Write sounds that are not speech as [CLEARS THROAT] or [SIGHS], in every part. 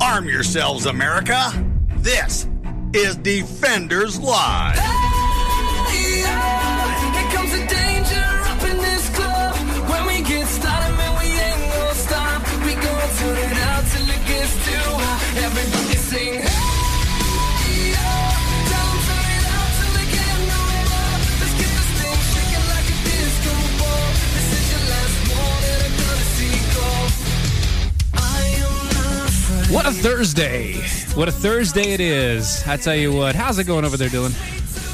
Arm yourselves, America. This is Defenders Live. What a Thursday. What a Thursday it is. I tell you what. How's it going over there, Dylan?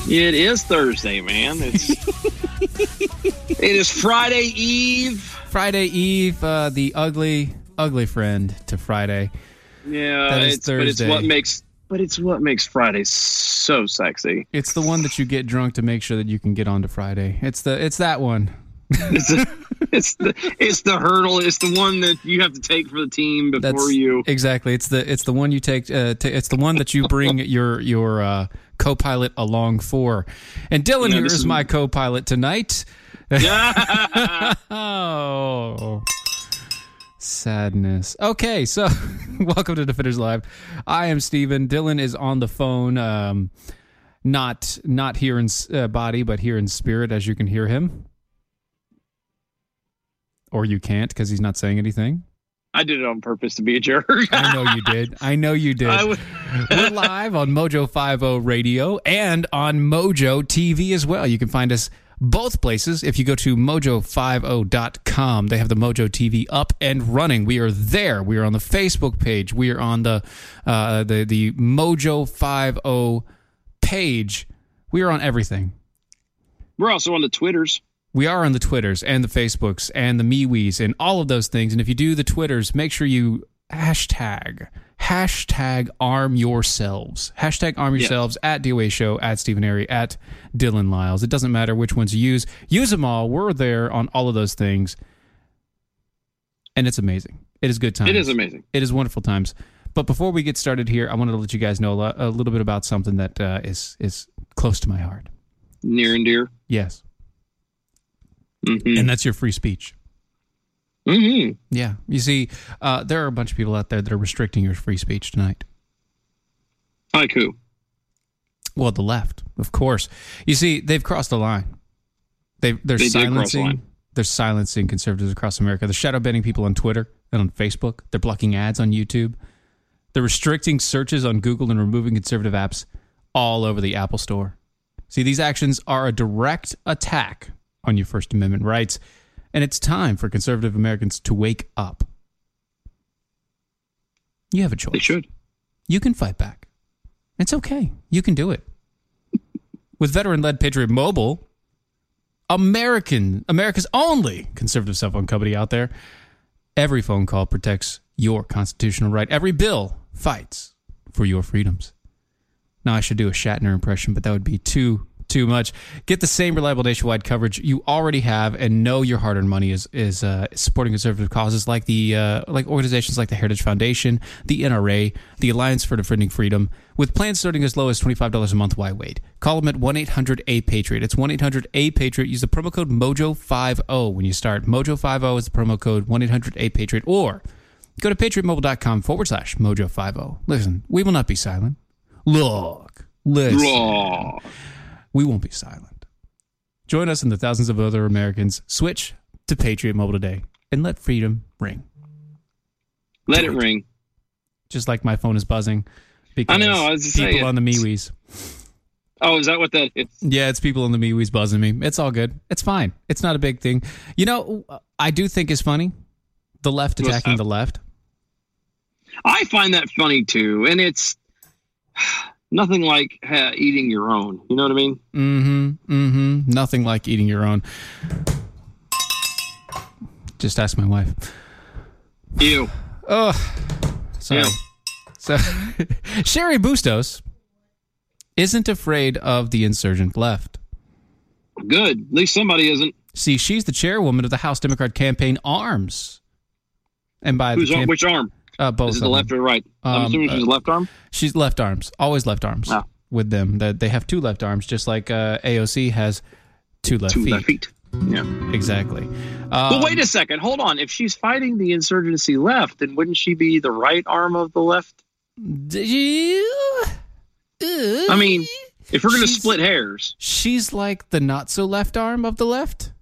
It is Thursday, man. It's [LAUGHS] it is Friday Eve. Friday Eve, uh, the ugly, ugly friend to Friday. Yeah, That is it's, but it's what makes but it's what makes Friday so sexy. It's the one that you get drunk to make sure that you can get onto Friday. It's the it's that one. It's the, it's the it's the hurdle. It's the one that you have to take for the team before That's you. exactly. It's the it's the one you take. Uh, ta it's the one that you bring [LAUGHS] your your uh, co-pilot along for. And Dylan Yeah, here is is- my co-pilot tonight. oh. [LAUGHS] [LAUGHS] Sadness. Okay, so welcome to Defenders Live. I am Steven. Dylan is on the phone. Um, not not here in uh, body, but here in spirit, as you can hear him. Or you can't because he's not saying anything. I did it on purpose to be a jerk. [LAUGHS] I know you did. I know you did. Would- We're live on Mojo 50 Radio and on Mojo TV as well. You can find us both places if you go to mojo50.com. They have the Mojo TV up and running. We are there. We are on the Facebook page. We are on the uh, the the Mojo 50 page. We are on everything. We're also on the Twitters. We are on the Twitters and the Facebooks and the MeWe's and all of those things. And if you do the Twitters, make sure you hashtag hashtag arm yourselves hashtag arm Yeah. yourselves at DOA show at Stephen Airy at Dylan Lyles. It doesn't matter which ones you use. Use them all. We're there on all of those things, and it's amazing. It is good times. It is amazing. It is wonderful times. But before we get started here, I wanted to let you guys know a, a little bit about something that uh, is is close to my heart. Near and dear. Yes, Mm-hmm. and that's your free speech. Mm-hmm. Yeah. You see, uh, there are a bunch of people out there that are restricting your free speech tonight. Like who? Well, the left, of course. You see, they've crossed the line. They they're They cross the silencing line. they're silencing conservatives across America. They're shadow banning people on Twitter and on Facebook. They're blocking ads on YouTube. They're restricting searches on Google and removing conservative apps all over the Apple Store. See, these actions are a direct attack on your First Amendment rights, and it's time for conservative Americans to wake up. You have a choice. They should. You can fight back. It's okay. You can do it. [LAUGHS] With veteran-led Patriot Mobile, American America's only conservative cell phone company out there, every phone call protects your constitutional right. Every bill fights for your freedoms. Now I should do a Shatner impression, but that would be too too much. Get the same reliable nationwide coverage you already have, and know your hard-earned money is is uh, supporting conservative causes like the uh, like organizations like the Heritage Foundation, the NRA, the Alliance for Defending Freedom, with plans starting as low as twenty five dollars a month. Why wait? Call them at one eight hundred A Patriot. It's one eight hundred A Patriot. Use the promo code Mojo five zero when you start. Mojo five zero is the promo code one eight hundred A Patriot or Go to patriotmobile.com forward slash mojo50. Listen, we will not be silent. Look, listen. Raw. We won't be silent. Join us and the thousands of other Americans. Switch to Patriot Mobile today and let freedom ring. Let it ring. Just like my phone is buzzing. Because I know, I was people saying. on the MeWe's. Oh, is that what that is? Yeah, it's people on the MeWe's buzzing me. It's all good. It's fine. It's not a big thing. You know, I do think is funny. The left attacking the left. I find that funny too, and it's nothing like uh, eating your own. You know what I mean? Mm-hmm. Mm-hmm. Nothing like eating your own. Just ask my wife. Ew. Oh, sorry. Yeah. So, [LAUGHS] Cheri Bustos isn't afraid of the insurgent left. Good. At least somebody isn't. See, she's the chairwoman of the House Democrat campaign arms. And by Who's the on which arm? Uh, both Is the them. left or right? I'm Um, assuming she's uh, left arm. She's left arms, always left arms Ah. with them. That they have two left arms, just like uh, AOC has two left Two feet. left feet. Yeah. Exactly. But Um, wait a second. Hold on. If she's fighting the insurgency left, then wouldn't she be the right arm of the left? I mean, if we're going to split hairs, she's like the not so left arm of the left.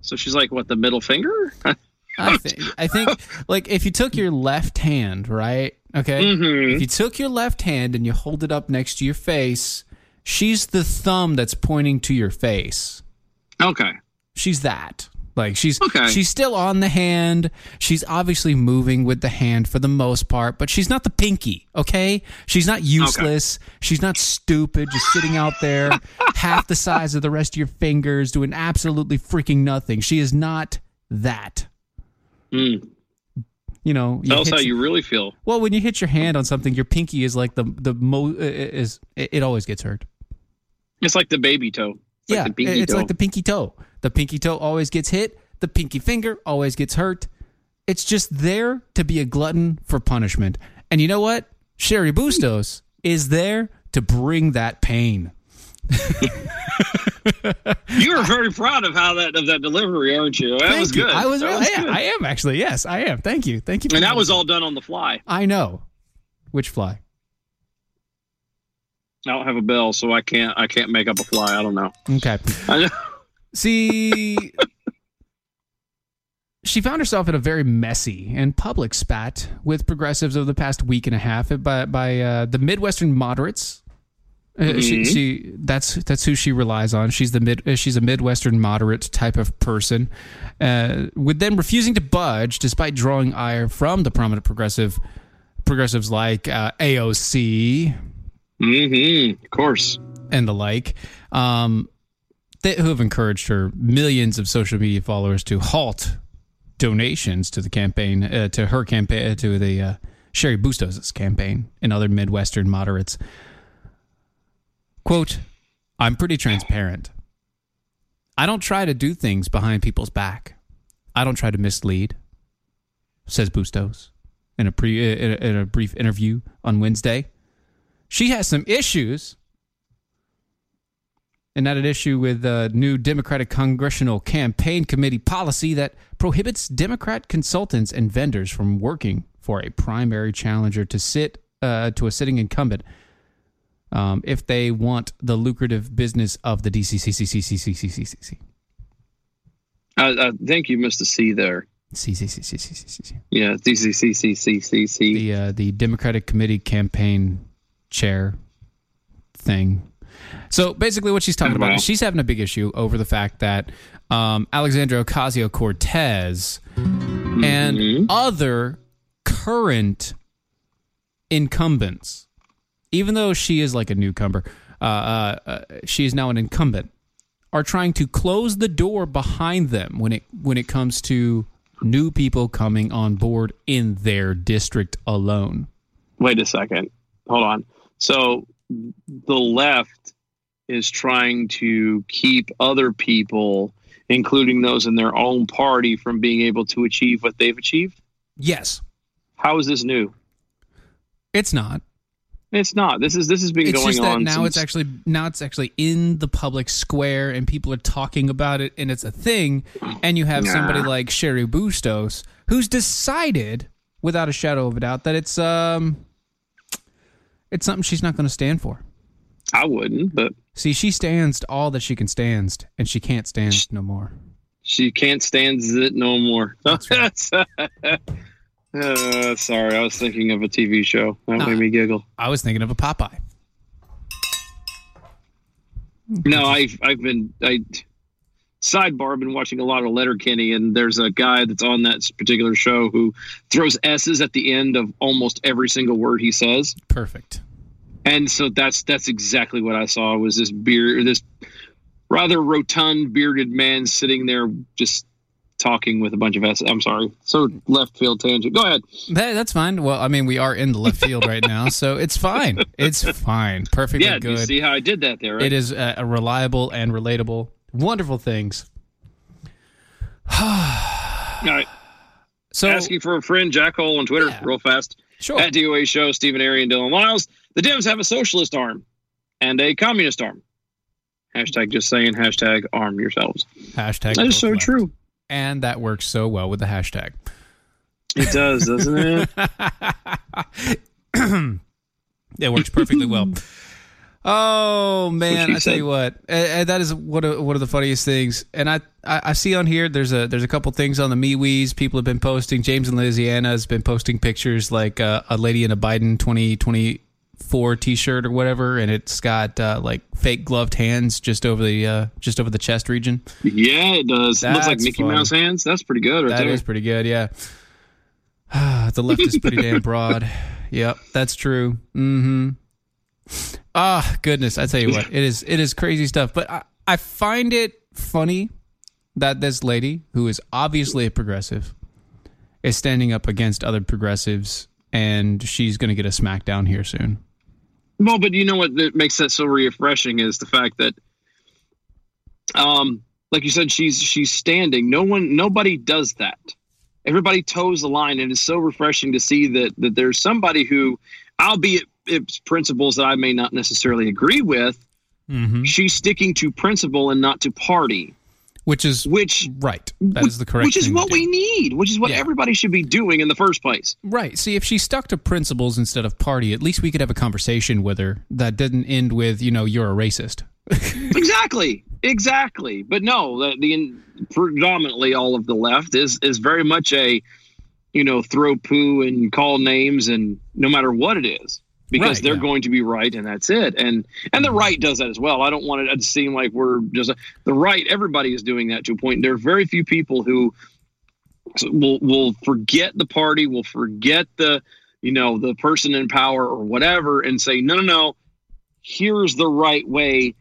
so she's like what the middle finger? [LAUGHS] I think. I think like if you took your left hand, right? Okay. Mhm. If you took your left hand and you hold it up next to your face, she's the thumb that's pointing to your face. okay. She's that. Like she's Okay. she's still on the hand. She's obviously moving with the hand for the most part, but she's not the pinky, okay? She's not useless. She's not stupid just sitting out there [LAUGHS] half the size of the rest of your fingers doing absolutely freaking nothing. She is not that. Mm. You know, you Tell us how some- you really feel. Well, when you hit your hand on something, your pinky is like the the mo is it, always gets hurt. It's like the baby toe. It's yeah, like it's toe. like the pinky toe. The pinky toe always gets hit. The pinky finger always gets hurt. It's just there to be a glutton for punishment. And you know what? Cheri Bustos is there to bring that pain. [LAUGHS] you are very proud of how that of that delivery, aren't you? That Thank was you. good. I was, That really, yeah, good. I am actually. Yes, I am. Thank you. Thank you. and that that. was all done on the fly. I know. Which fly? I don't have a bell, so I can't I can't make up a fly. I don't know. Okay. Know. See, she found herself in a very messy and public spat with progressives over the past week and a half by by uh, the Midwestern moderates. Uh, she, Mhm. she that's that's who she relies on. She's the mid uh, she's a Midwestern moderate type of person, uh, with them refusing to budge despite drawing ire from the prominent progressive progressives like uh, AOC Mm-hmm. Of course. and the like, um, they, who have encouraged her millions of social media followers to halt donations to the campaign, uh, to her campaign, uh, to the uh, Cheri Bustos' campaign and other Midwestern moderates. Quote, I'm pretty transparent. I don't try to do things behind people's back. I don't try to mislead, says Bustos in a, pre, in a, in a brief interview on Wednesday. She has some issues and not an issue with the new Democratic Congressional Campaign Committee policy that prohibits Democrat consultants and vendors from working for a primary challenger to sit uh, to a sitting incumbent um, if they want the lucrative business of the DCCCCCCCCC. I, I think you missed a C there. CCCCCCC. Yeah, DCCCCCC. The uh, the Democratic Committee campaign chair thing. So basically, what she's talking about is she's having a big issue over the fact that um, Alexandria Ocasio Cortez and other current incumbents, even though she is like a newcomer, uh, uh, uh, she is now an incumbent, are trying to close the door behind them when it when it comes to new people coming on board in their district alone. Wait a second. Hold on. So the left is trying to keep other people, including those in their own party, from being able to achieve what they've achieved. Yes, How is this new? it's not. It's not. This is this has been It's going just that on. now since- it's actually now it's actually in the public square and people are talking about it and it's a thing. And you have Nah. somebody like Cheri Bustos who's decided, without a shadow of a doubt, that it's um it's something she's not going to stand for. I wouldn't, but See, she stands all that she can stand, and she can't stand no more. she can't stand it no more. That's right. [LAUGHS] uh, sorry, I was thinking of a TV show. That Nah. made me giggle. I was thinking of a Popeye. No, I've I've been I sidebar. I've been watching a lot of Letterkenny, and there's a guy that's on that particular show who throws s's at the end of almost every single word he says, Perfect. and so that's that's exactly what I saw was this beard, this rather rotund bearded man sitting there just talking with a bunch of S. I'm sorry, so left field tangent. Go ahead. Hey, that's fine. Well, I mean, we are in the left field right now, [LAUGHS] so it's fine. It's fine. Perfectly Yeah, do you see how I did that there? Right? It is uh, reliable and relatable. Wonderful things. [SIGHS] All right. So, Asking for a friend, Jack Hole on Twitter, Yeah. real fast. sure. At DOA Show, Stephen Airy and Dylan Miles. The Dems have a socialist arm and a communist arm. Hashtag just saying, hashtag arm yourselves. Hashtag. That is so left. true. And that works so well with the hashtag. It does, doesn't it? [LAUGHS] [CLEARS THROAT] It works perfectly well. [LAUGHS] Oh man, I tell you what, uh, that is one of one of the funniest things. And I, I I see on here there's a there's a couple things on the MeWe's people have been posting. James in Louisiana has been posting pictures like uh, a lady in a Biden 2024 T-shirt or whatever, and it's got uh, like fake gloved hands just over the uh, just over the chest region. yeah, it does. It looks like Mickey funny. Mouse hands. That's pretty good right That there. is pretty good, yeah. [SIGHS] the left is pretty damn broad. Yep, that's true. Mm-hmm. Ah, goodness, I tell you what, it is it is crazy stuff. But I, I find it funny that this lady, who is obviously a progressive, is standing up against other progressives, and she's going to get a smackdown here soon. Well, but you know what that makes that so refreshing is the fact that, um, like you said, she's she's standing. No one, nobody does that. Everybody toes the line, and it's so refreshing to see that that there's somebody who, albeit it's principles that I may not necessarily agree with, Mm-hmm. she's sticking to principle and not to party, Which is which right. That is the correct. which is what we need, which is what Yeah. everybody should be doing in the first place. Right. See, if she stuck to principles instead of party, at least we could have a conversation with her that didn't end with, you know, you're a racist. [LAUGHS] exactly exactly but no the, the predominantly all of the left is is very much a you know throw poo and call names and no matter what it is because Right, they're yeah. going to be right and that's it. And and the mm-hmm. right does that as well. I don't want it to seem like we're just the right everybody is doing that to a point. There are very few people who will will forget the party will forget the you know the person in power or whatever and say no no no. Here's the right way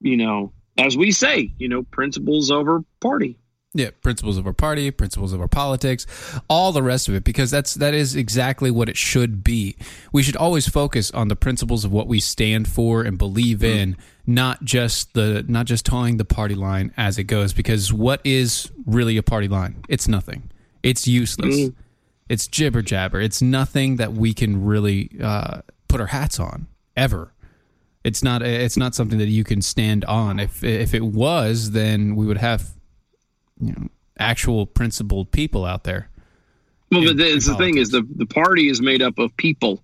you know as we say you know principles over party Yeah, principles of our party, principles of our politics, all the rest of it, because that's that is exactly what it should be. We should always focus on the principles of what we stand for and believe in, not just the not just towing the party line as it goes. Because what is really a party line? It's nothing. It's useless. It's jibber jabber. It's nothing that we can really uh, put our hats on ever. It's not. It's not something that you can stand on. If if it was, then we would have you know, actual principled people out there. well in- but the, the thing is the the party is made up of people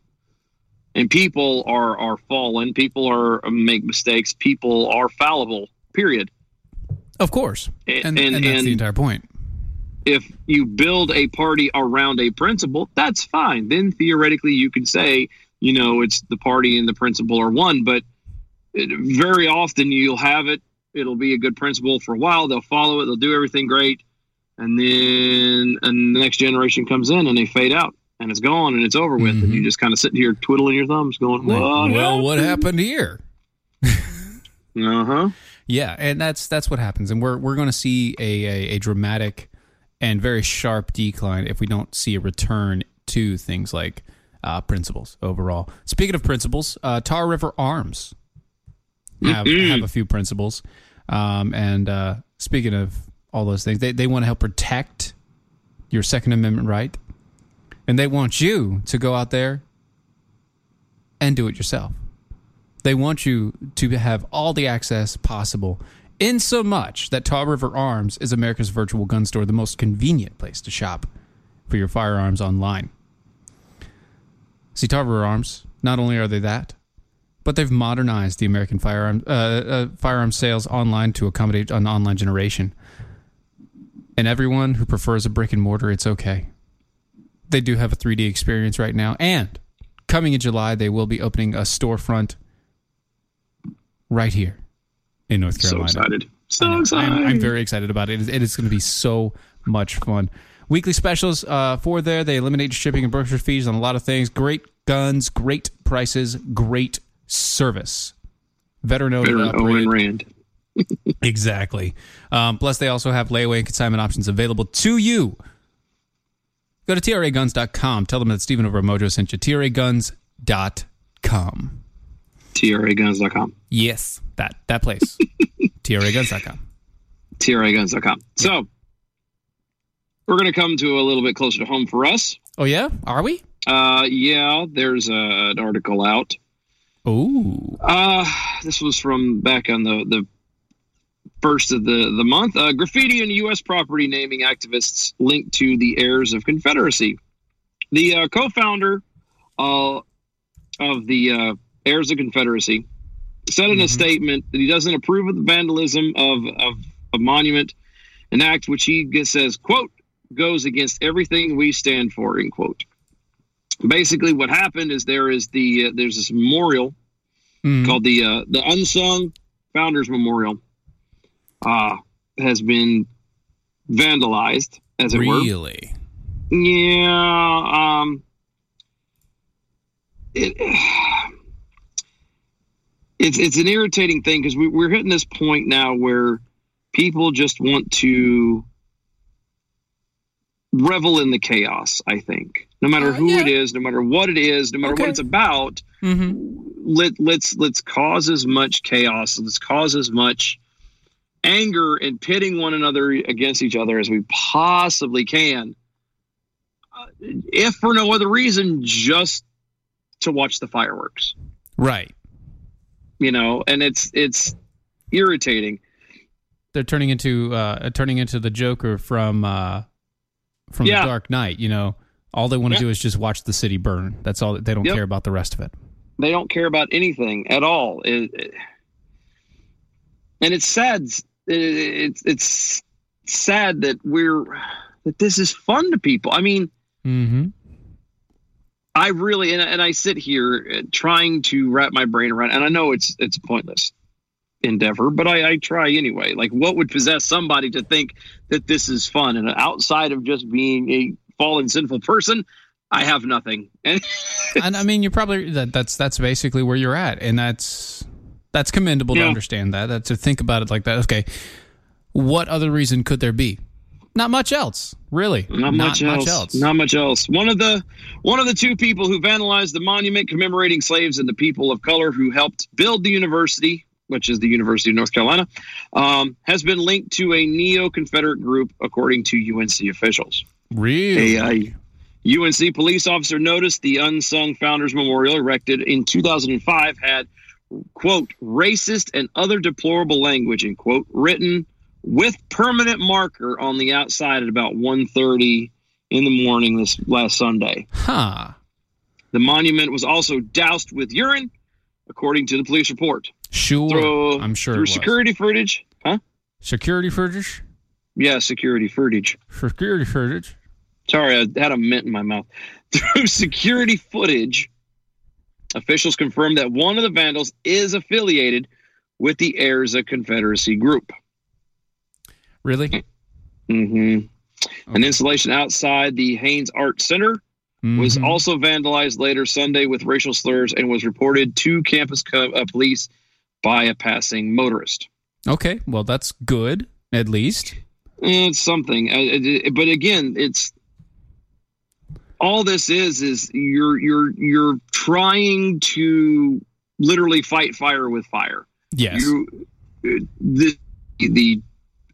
and people are are fallen people are make mistakes people are fallible period Of course, And- and, and- and, that's the entire point. if you build a party around a principle, that's fine. Then theoretically, you can say, you know, it's the party and the principle are one. But it, very often, you'll have it. It'll be a good principle for a while. They'll follow it. They'll do everything great, and then and the next generation comes in and they fade out, and it's gone and it's over with, and you just kind of sitting here twiddling your thumbs, going, "What? well, what happened here? [LAUGHS] Uh huh. Yeah, and that's that's what happens, and we're we're going to see a, a a dramatic and very sharp decline if we don't see a return to things like uh, principles overall. Speaking of principles, uh, Tar River Arms have have a few principles, um, and uh, speaking of all those things, they they want to help protect your Second Amendment right, and they want you to go out there and do it yourself. They want you to have all the access possible, in so much that Tar River Arms is America's virtual gun store, the most convenient place to shop for your firearms online. See, Tar River Arms, not only are they that, but they've modernized the American firearm uh, uh, firearm sales online to accommodate an online generation. And everyone who prefers a brick and mortar, it's okay. They do have a 3D experience right now, and coming in July, they will be opening a storefront right here in North Carolina. So excited. So excited. I'm, I'm very excited about it. It is, it is going to be so much fun. Weekly specials uh, for there. They eliminate shipping and brokerage fees on a lot of things. Great guns, great prices, great service. Veteran owned Veteran Owen. Rand. [LAUGHS] exactly. Um, plus, they also have layaway and consignment options available to you. Go to traguns.com. Tell them that Stephen over at Mojo sent you. traguns.com. TRAguns.com. Yes, that that place. [LAUGHS] traguns.com. TRAguns.com. So we're going to come to a little bit closer to home for us. Oh yeah, are we? Uh, yeah, there's an article out. Oh, Uh, this was from back on the the first of the the month. Uh, graffiti and U.S. property naming activists linked to the heirs of Confederacy. The uh, co-founder uh, of the uh, heirs of Confederacy said in a statement that he doesn't approve of the vandalism of of a monument, an act which he says quote goes against everything we stand for end quote. Basically, what happened is there is the uh, there's this memorial Mm. called the uh, the Unsung Founders Memorial. Uh, has been vandalized, as it were. really? Yeah. Um. It. [SIGHS] It's it's an irritating thing because we, we're hitting this point now where people just want to revel in the chaos. I think no matter Uh, who yeah. it is, no matter what it is, no matter Okay. what it's about, Mm-hmm. let let's let's cause as much chaos, let's cause as much anger and pitting one another against each other as we possibly can. Uh, if for no other reason, just to watch the fireworks, Right. you know, and it's it's irritating. They're turning into uh, turning into the Joker from uh, from Yeah. the Dark Knight. You know, all they want to Yeah. do is just watch the city burn. That's all. They don't Yep. care about the rest of it. They don't care about anything at all. It, it- and it's sad. It, it's it's sad that we're that this is fun to people. I mean, Mm-hmm. I really and, and I sit here uh, trying to wrap my brain around, and I know it's it's pointless endeavor, but I, I try anyway. Like, what would possess somebody to think that this is fun? And outside of just being a fallen sinful person, I have nothing. [LAUGHS] And and I mean, you're probably that, that's that's basically where you're at, and that's that's commendable to understand that. That to think about it like that. Okay, what other reason could there be? Not much else, really. not, much, else. Not much else. One of the one of the two people who vandalized the monument commemorating slaves and the people of color who helped build the university, which is the University of North Carolina, um, has been linked to a neo-Confederate group, according to UNC officials. Really. A uh, UNC police officer noticed the unsung founders memorial erected in 2005 had quote racist and other deplorable language end quote written with permanent marker on the outside at about 1.30 in the morning this last Sunday. Huh. The monument was also doused with urine, according to the police report. Sure. Through, I'm sure. through security footage, huh? Security footage. Yeah, security footage. Security footage. Sorry, I had a mint in my mouth. [LAUGHS] Through security footage, officials confirmed that one of the vandals is affiliated with the of Confederacy group. Really? Mm hmm An installation outside the Hanes Art Center was Mhm. also vandalized later Sunday with racial slurs and was reported to campus co- uh, police by a passing motorist. okay. Well, that's good. At least. It's something, uh, it- but again, it's all this is is you're you're you're trying to literally fight fire with fire. Yes. You uh, the the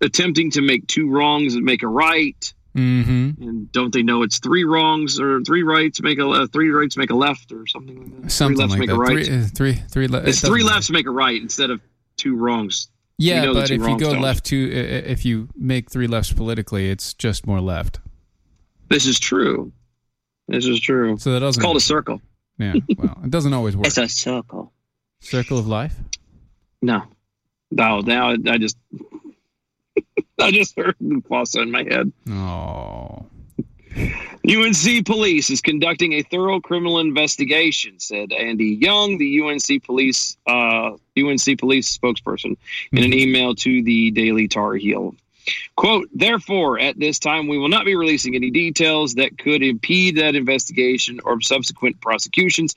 attempting to make two wrongs and make a right, mm-hmm. and don't they know it's three wrongs or three rights make a uh, three rights make a left or something like that? Something three lefts like make that. a right. Three, uh, three, three. Le- it's it doesn't three matter. lefts make a right instead of two wrongs. Yeah, but if you go don't. left i- i- if you make three lefts politically, it's just more left. This is true. This is true. So that It's doesn't. It's called a circle. yeah. Well, it doesn't always work. It's a circle. Circle of life. No, no. Now I I just, [LAUGHS] I just heard Mufasa in my head. Oh. UNC police is conducting a thorough criminal investigation," said Andy Young, the UNC police uh, UNC police spokesperson, in an email to the Daily Tar Heel. Quote, therefore, at this time, we will not be releasing any details that could impede that investigation or subsequent prosecutions.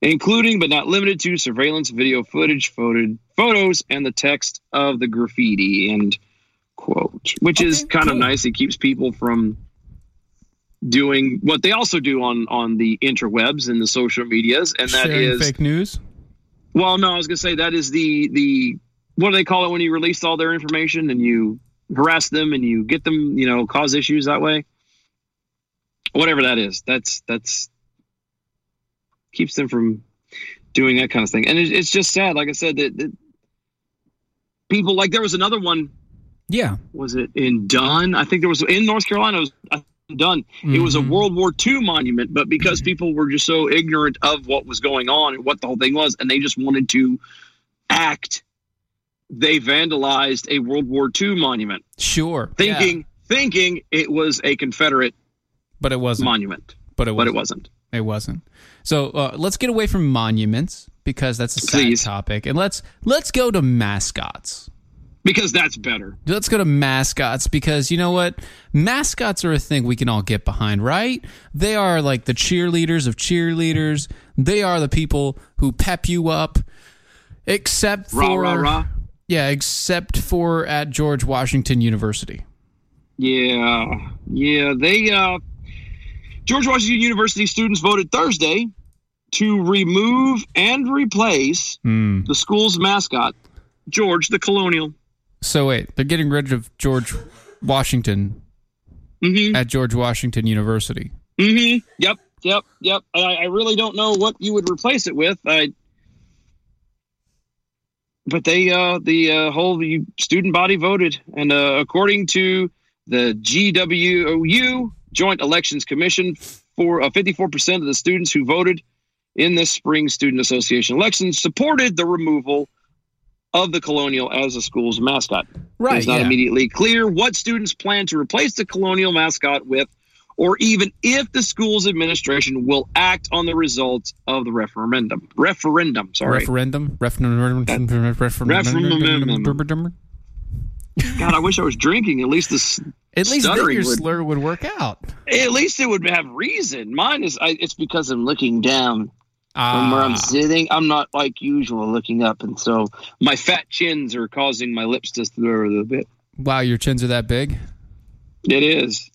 including but not limited to surveillance video footage, photo, photos, and the text of the graffiti. End quote. Which is Okay, kind of nice. It keeps people from doing what they also do on on the interwebs and the social medias, and that Sharing is fake news. well, no, I was gonna say that is the the what do they call it when you release all their information and you harass them and you get them, you know, cause issues that way. Whatever that is, that's that's keeps them from doing that kind of thing, and it, it's just sad. Like I said, that, that people like there was another one. Yeah. Was it in Dunn? I think there was in North Carolina. It was uh, Dunn. It was a Mhm. World War II monument, but because people were just so ignorant of what was going on and what the whole thing was, and they just wanted to act, they vandalized a World War II monument, Sure. thinking Yeah. thinking it was a Confederate but it wasn't. monument, but it wasn't. it wasn't. It wasn't. So uh, let's get away from monuments because that's a sad Please. topic, and let's let's go to mascots. Because that's better. Let's go to mascots because you know what? Mascots are a thing we can all get behind, right? They are like the cheerleaders of cheerleaders. They are the people who pep you up. Except for Rah rah rah. Yeah, except for at George Washington University. Yeah, yeah. They uh, George Washington University students voted Thursday to remove and replace Hmm. the school's mascot, George the Colonial. So wait, they're getting rid of George Washington Mm-hmm. at George Washington University. Mm-hmm. Yep. Yep. Yep. I, I really don't know what you would replace it with. I. But they, uh, the uh, whole the student body voted, and uh, according to the GWOU Joint Elections Commission, for uh, 54% of the students who voted in this spring student association election supported the removal of the colonial as the school's mascot. Right, It's not yeah. immediately clear what students plan to replace the colonial mascot with, or even if the school's administration will act on the results of the referendum. Referendum, sorry. Referendum? Referendum? Referendum? God, I wish I was drinking. At least this, At least your would- slur would work out. at least it would have reason. Mine is, I, it's because I'm looking down from where Ah, I'm sitting. I'm not like usual looking up, and so my fat chins are causing my lips to slur a little bit. wow, your chins are that big? It is,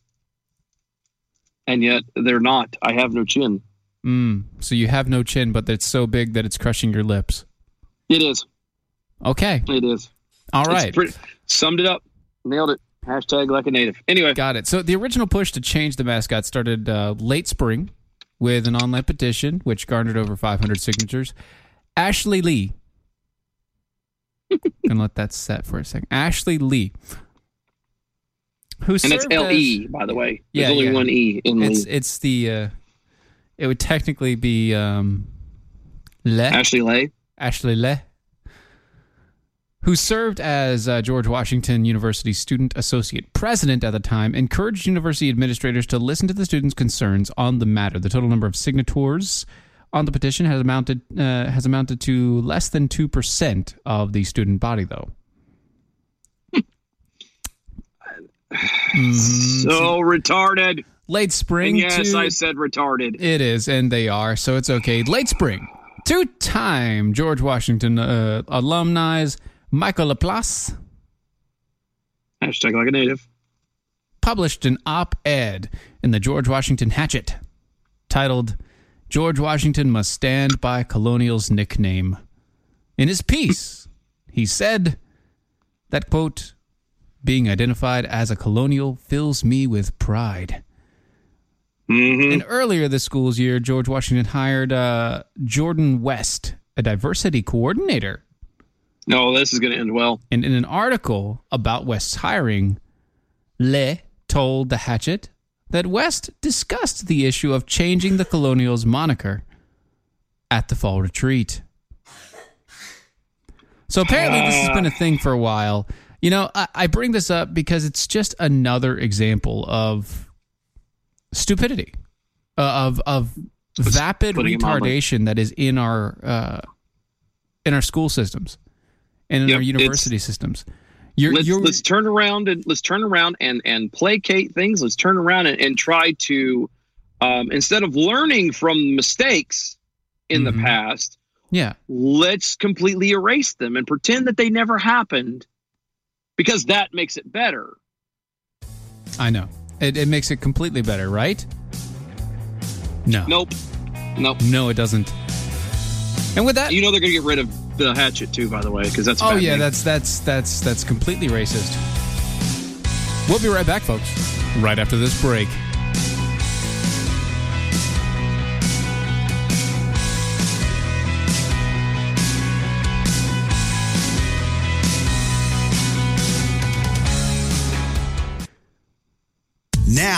and yet they're not. I have no chin. Mm, so you have no chin, but it's so big that it's crushing your lips. It is. Okay. It is. All right. Pretty- summed it up. Nailed it. Hashtag like a native. Anyway, Got it. So the original push to change the mascot started uh, late spring with an online petition, which garnered over 500 signatures. Ashley Lee. [LAUGHS] Gonna let that set for a second. Ashley Lee. Who and it's L E, by the way. There's Yeah, only yeah. one E in It's Lee. it's the uh, it would technically be um, Le Ashley Lay. Ashley Le, who served as uh, George Washington University Student Associate President at the time, encouraged university administrators to listen to the students' concerns on the matter. The total number of signatures on the petition has amounted uh, has amounted to less than two percent of the student body, though. Mhm. So retarded. late spring. And yes, to- I said retarded. It is, and they are, so it's okay. Late spring. Two time George Washington uh, alumni Michael Laplace Hashtag like a native. published an op ed in the George Washington Hatchet titled George Washington Must Stand by Colonial's Nickname. In his piece, he said that, quote, being identified as a colonial fills me with pride. hmm And earlier this school's year, George Washington hired uh, Jordan West, a diversity coordinator. No, this is going to end well. And in an article about West's hiring, Le told the Hatchet that West discussed the issue of changing the Colonials' moniker at the fall retreat. So apparently, this has been a thing for a while. You know, I, I bring this up because it's just another example of stupidity, uh, of of vapid putting it mildly. retardation that is in our uh, in our school systems and in Yep, our university systems. You're, Let's, you're let's turn around and let's turn around and, and placate things. Let's turn around and, and try to, um, instead of learning from mistakes, in Mhm. the past. Yeah. Let's completely erase them and pretend that they never happened because that makes it better. I know. It, it makes it completely better, right? No. Nope. Nope. No, it doesn't. And with that, You know they're going to get rid of the hatchet too, by the way, because that's oh yeah, name. that's that's that's that's completely racist. We'll be right back, folks. Right after this break.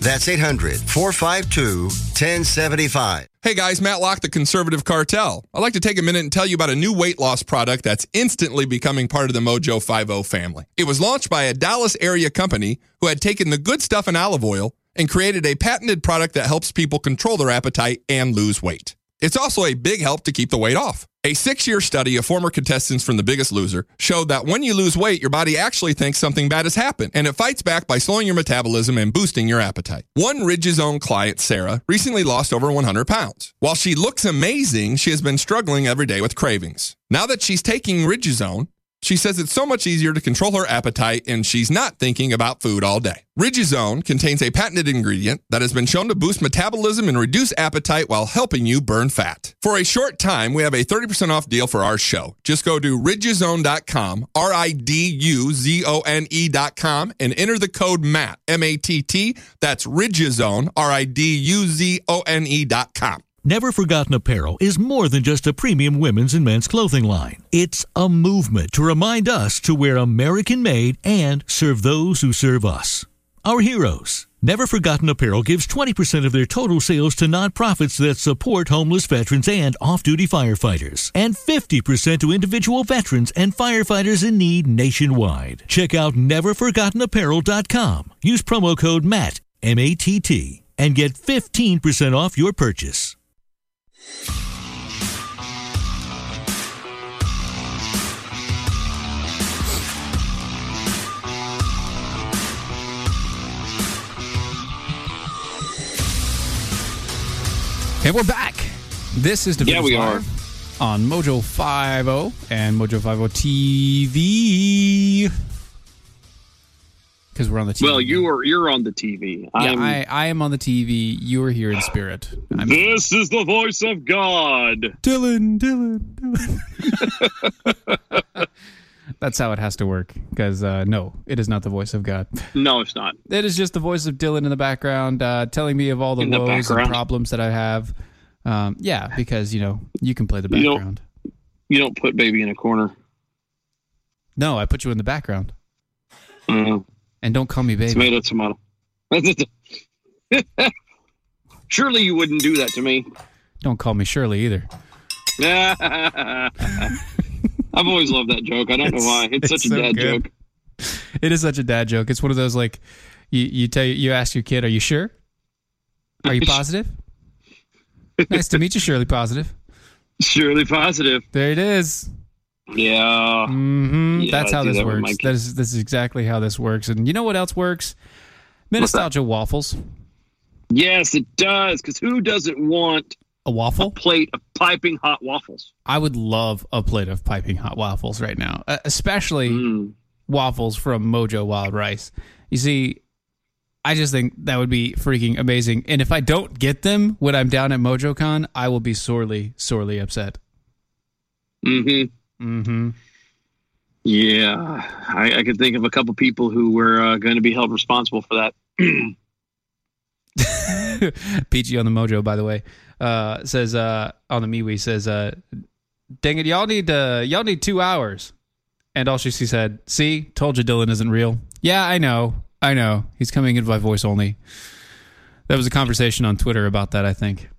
That's 800 452 1075. Hey guys, Matt Locke, the Conservative Cartel. I'd like to take a minute and tell you about a new weight loss product that's instantly becoming part of the Mojo 50 family. It was launched by a Dallas area company who had taken the good stuff in olive oil and created a patented product that helps people control their appetite and lose weight. It's also a big help to keep the weight off. A six year study of former contestants from The Biggest Loser showed that when you lose weight, your body actually thinks something bad has happened, and it fights back by slowing your metabolism and boosting your appetite. One Riduzone client, Sarah, recently lost over 100 pounds. While she looks amazing, she has been struggling every day with cravings. Now that she's taking Riduzone, she says it's so much easier to control her appetite and she's not thinking about food all day. Riduzone contains a patented ingredient that has been shown to boost metabolism and reduce appetite while helping you burn fat. For a short time, we have a 30% off deal for our show. Just go to riduzone.com, R I D U Z O N E.com, and enter the code MATT, M A T T. That's Riduzone, R I D U Z O N E.com. Never Forgotten Apparel is more than just a premium women's and men's clothing line. It's a movement to remind us to wear American made and serve those who serve us. Our heroes. Never Forgotten Apparel gives 20% of their total sales to nonprofits that support homeless veterans and off duty firefighters, and 50% to individual veterans and firefighters in need nationwide. Check out neverforgottenapparel.com. Use promo code MATT, M A T T, and get 15% off your purchase. And we're back. This is the Yeah, we Live on Mojo 50 and Mojo 50 TV. Because we're on the TV. Well, you are you're on the TV. Yeah, I'm, I, I am on the TV. You are here in spirit. I'm this is the voice of God. Dylan, Dylan, Dylan. [LAUGHS] That's how it has to work. Because uh, no, it is not the voice of God. No, it's not. It is just the voice of Dylan in the background, uh, telling me of all the In the woes and problems that I have. Um, yeah, because you know you can play the You don't- background. You don't put baby in a corner. No, I put you in the background, Uh, and don't call me baby. tomato, tomato. [LAUGHS] Surely you wouldn't do that to me. Don't call me Shirley either. [LAUGHS] I've always loved that joke. I don't know why. It's, it's such a so dad good. joke. It is such a dad joke. It's one of those like you you tell you ask your kid, "Are you sure? Are you [LAUGHS] positive?" nice to meet you, Shirley. Positive. Surely positive. There it is. Yeah. hmm Yeah, That's how this that works. That is this is exactly how this works. And you know what else works? Nostalgia waffles. Yes, it does. Because who doesn't want A waffle? plate of piping hot waffles? I would love a plate of piping hot waffles right now, uh, especially Mm. waffles from Mojo Wild Rice. You see, I just think that would be freaking amazing. And if I don't get them when I'm down at MojoCon, I will be sorely, sorely upset. Mm-hmm. Mm-hmm. Yeah, I, I could think of a couple people who were uh, going to be held responsible for that. [LAUGHS] PG on the Mojo, by the way, uh, says uh, on the MeWe says, uh, "Dang it, y'all need uh, y'all need two hours." And all she said, "See, told you Dylan isn't real." Yeah, I know, I know. He's coming in by voice only. There was a conversation on Twitter about that. I think.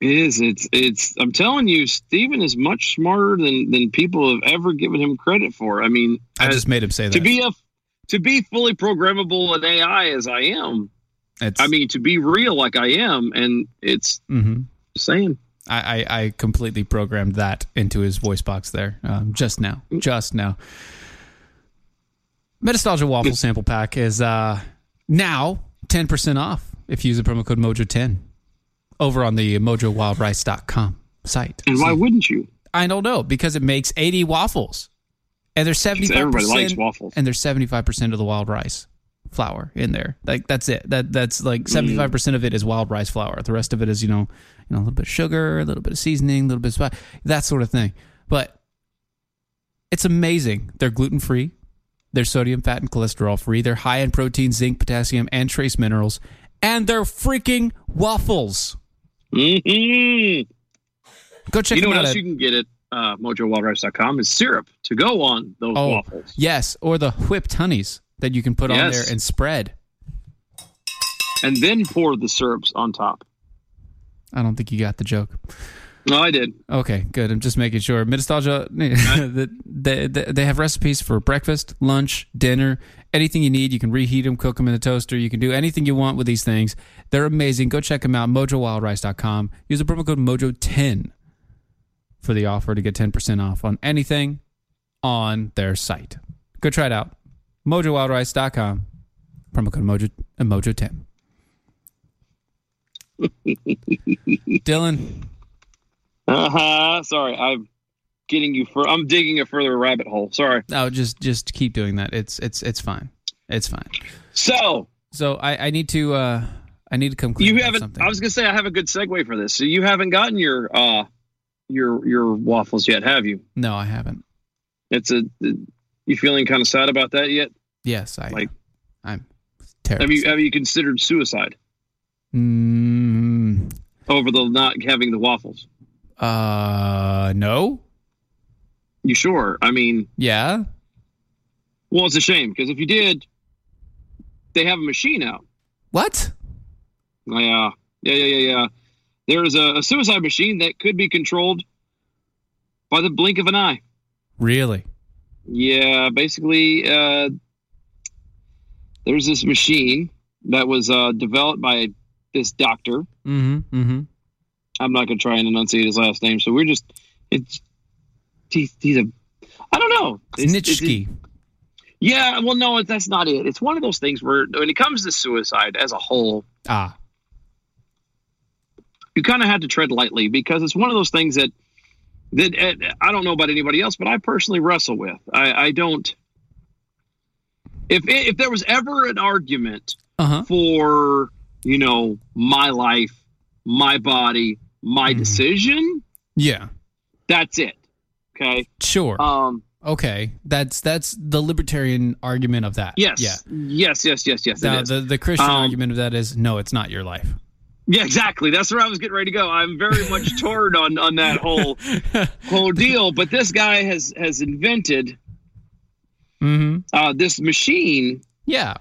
It is. It's. It's. I'm telling you, Steven is much smarter than than people have ever given him credit for. I mean, I just made him say that. to be a to be fully programmable in AI as I am. It's, I mean, to be real like I am, and it's Mhm. saying. I, I, I completely programmed that into his voice box there um, just now. Just now. Metastalgia Waffle Sample Pack is uh, now 10% off if you use the promo code Mojo10 over on the mojowildrice.com site. And why wouldn't you? I don't know because it makes 80 waffles. And there's 75% everybody likes waffles. and there's 75% of the wild rice flour in there. Like that's it. That that's like Mm. 75% of it is wild rice flour. The rest of it is, you know, you know, a little bit of sugar, a little bit of seasoning, a little bit of spice, that sort of thing. But it's amazing. They're gluten-free. They're sodium, fat, and cholesterol free. They're high in protein, zinc, potassium, and trace minerals. And they're freaking waffles. Mm-hmm. Go check you know what else at- you can get at uh, mojowildrice.com is syrup to go on those Oh, waffles. yes, or the whipped honeys that you can put on there and spread. And then pour the syrups on top. I don't think you got the joke. No, I did. Okay, good. I'm just making sure. Metastalgia, [LAUGHS] they, they, they have recipes for breakfast, lunch, dinner, anything you need. You can reheat them, cook them in the toaster. You can do anything you want with these things. They're amazing. Go check them out, mojowildrice.com. Use the promo code MOJO10 for the offer to get 10% off on anything on their site. Go try it out. mojowildrice.com. Promo code Mojo, uh, Mojo10. [LAUGHS] Dylan, Uh-huh. Sorry, I'm getting you for I'm digging a further rabbit hole. Sorry. No, just just keep doing that. It's it's it's fine. It's fine. So So I, I need to uh I need to come clean you haven't something. I was gonna say I have a good segue for this. So you haven't gotten your uh your your waffles yet, have you? No, I haven't. It's a you feeling kind of sad about that yet? Yes, I Like I'm terrible. have you have you considered suicide Mm, over the not having the waffles? uh no? You sure? I mean, Yeah. well, it's a shame because if you did, they have a machine out. What? Yeah, yeah, yeah, yeah, yeah. There is a, a suicide machine that could be controlled by the blink of an eye. Really? Yeah, basically, uh, there's this machine that was uh, developed by this doctor. Mm-hmm. Mm-hmm. I'm not going to try and enunciate his last name, so we're just it's he's, he's a I don't know. It's- it's- Nitschke. yeah, well, no, that's not it. It's one of those things where when it comes to suicide as a whole, Ah. you kind of have to tread lightly because it's one of those things that that uh, I don't know about anybody else, but I personally wrestle with. I, I don't. If if there was ever an argument Uh-huh. for you know my life, my body, my Mm-hmm. decision, Yeah. that's it. Okay. Sure. Um. okay. That's that's the libertarian argument of that. Yes. Yeah. Yes. Yes. Yes. Yes. Now, the the Christian Um, argument of that is no, it's not your life. Yeah, exactly. That's where I was getting ready to go. I'm very much [LAUGHS] torn on on that whole whole deal. But this guy has has invented Mm-hmm. uh, this machine, Yeah.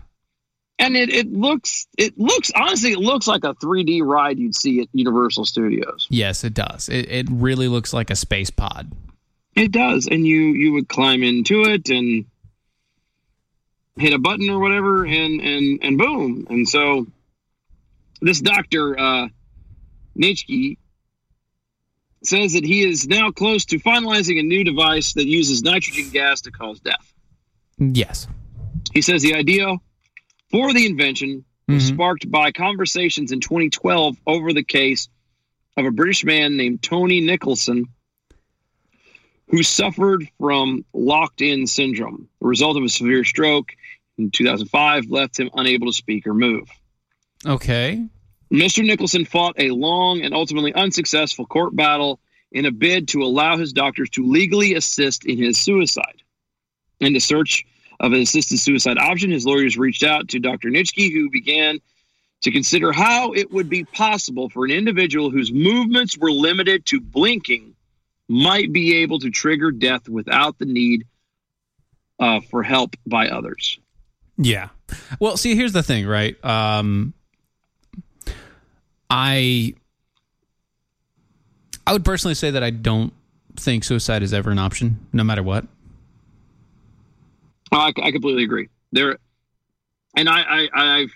and it it looks it looks honestly it looks like a 3D ride you'd see at Universal Studios. Yes, it does. It it really looks like a space pod. It does, and you you would climb into it and hit a button or whatever, and and and boom. And so this doctor uh, Nitschke says that he is now close to finalizing a new device that uses nitrogen gas to cause death. Yes. He says the idea for the invention was Mhm. sparked by conversations in 2012 over the case of a British man named Tony Nicklinson who suffered from locked in syndrome. The result of a severe stroke in 2005 left him unable to speak or move. Okay. Mr. Nicklinson fought a long and ultimately unsuccessful court battle in a bid to allow his doctors to legally assist in his suicide. In the search of an assisted suicide option, his lawyers reached out to Dr. Nitschke, who began to consider how it would be possible for an individual whose movements were limited to blinking might be able to trigger death without the need uh, for help by others. Yeah. Well, see, here's the thing, right? Um, I I would personally say that I don't think suicide is ever an option, no matter what. Oh, I, I completely agree. There, and I, I, I've,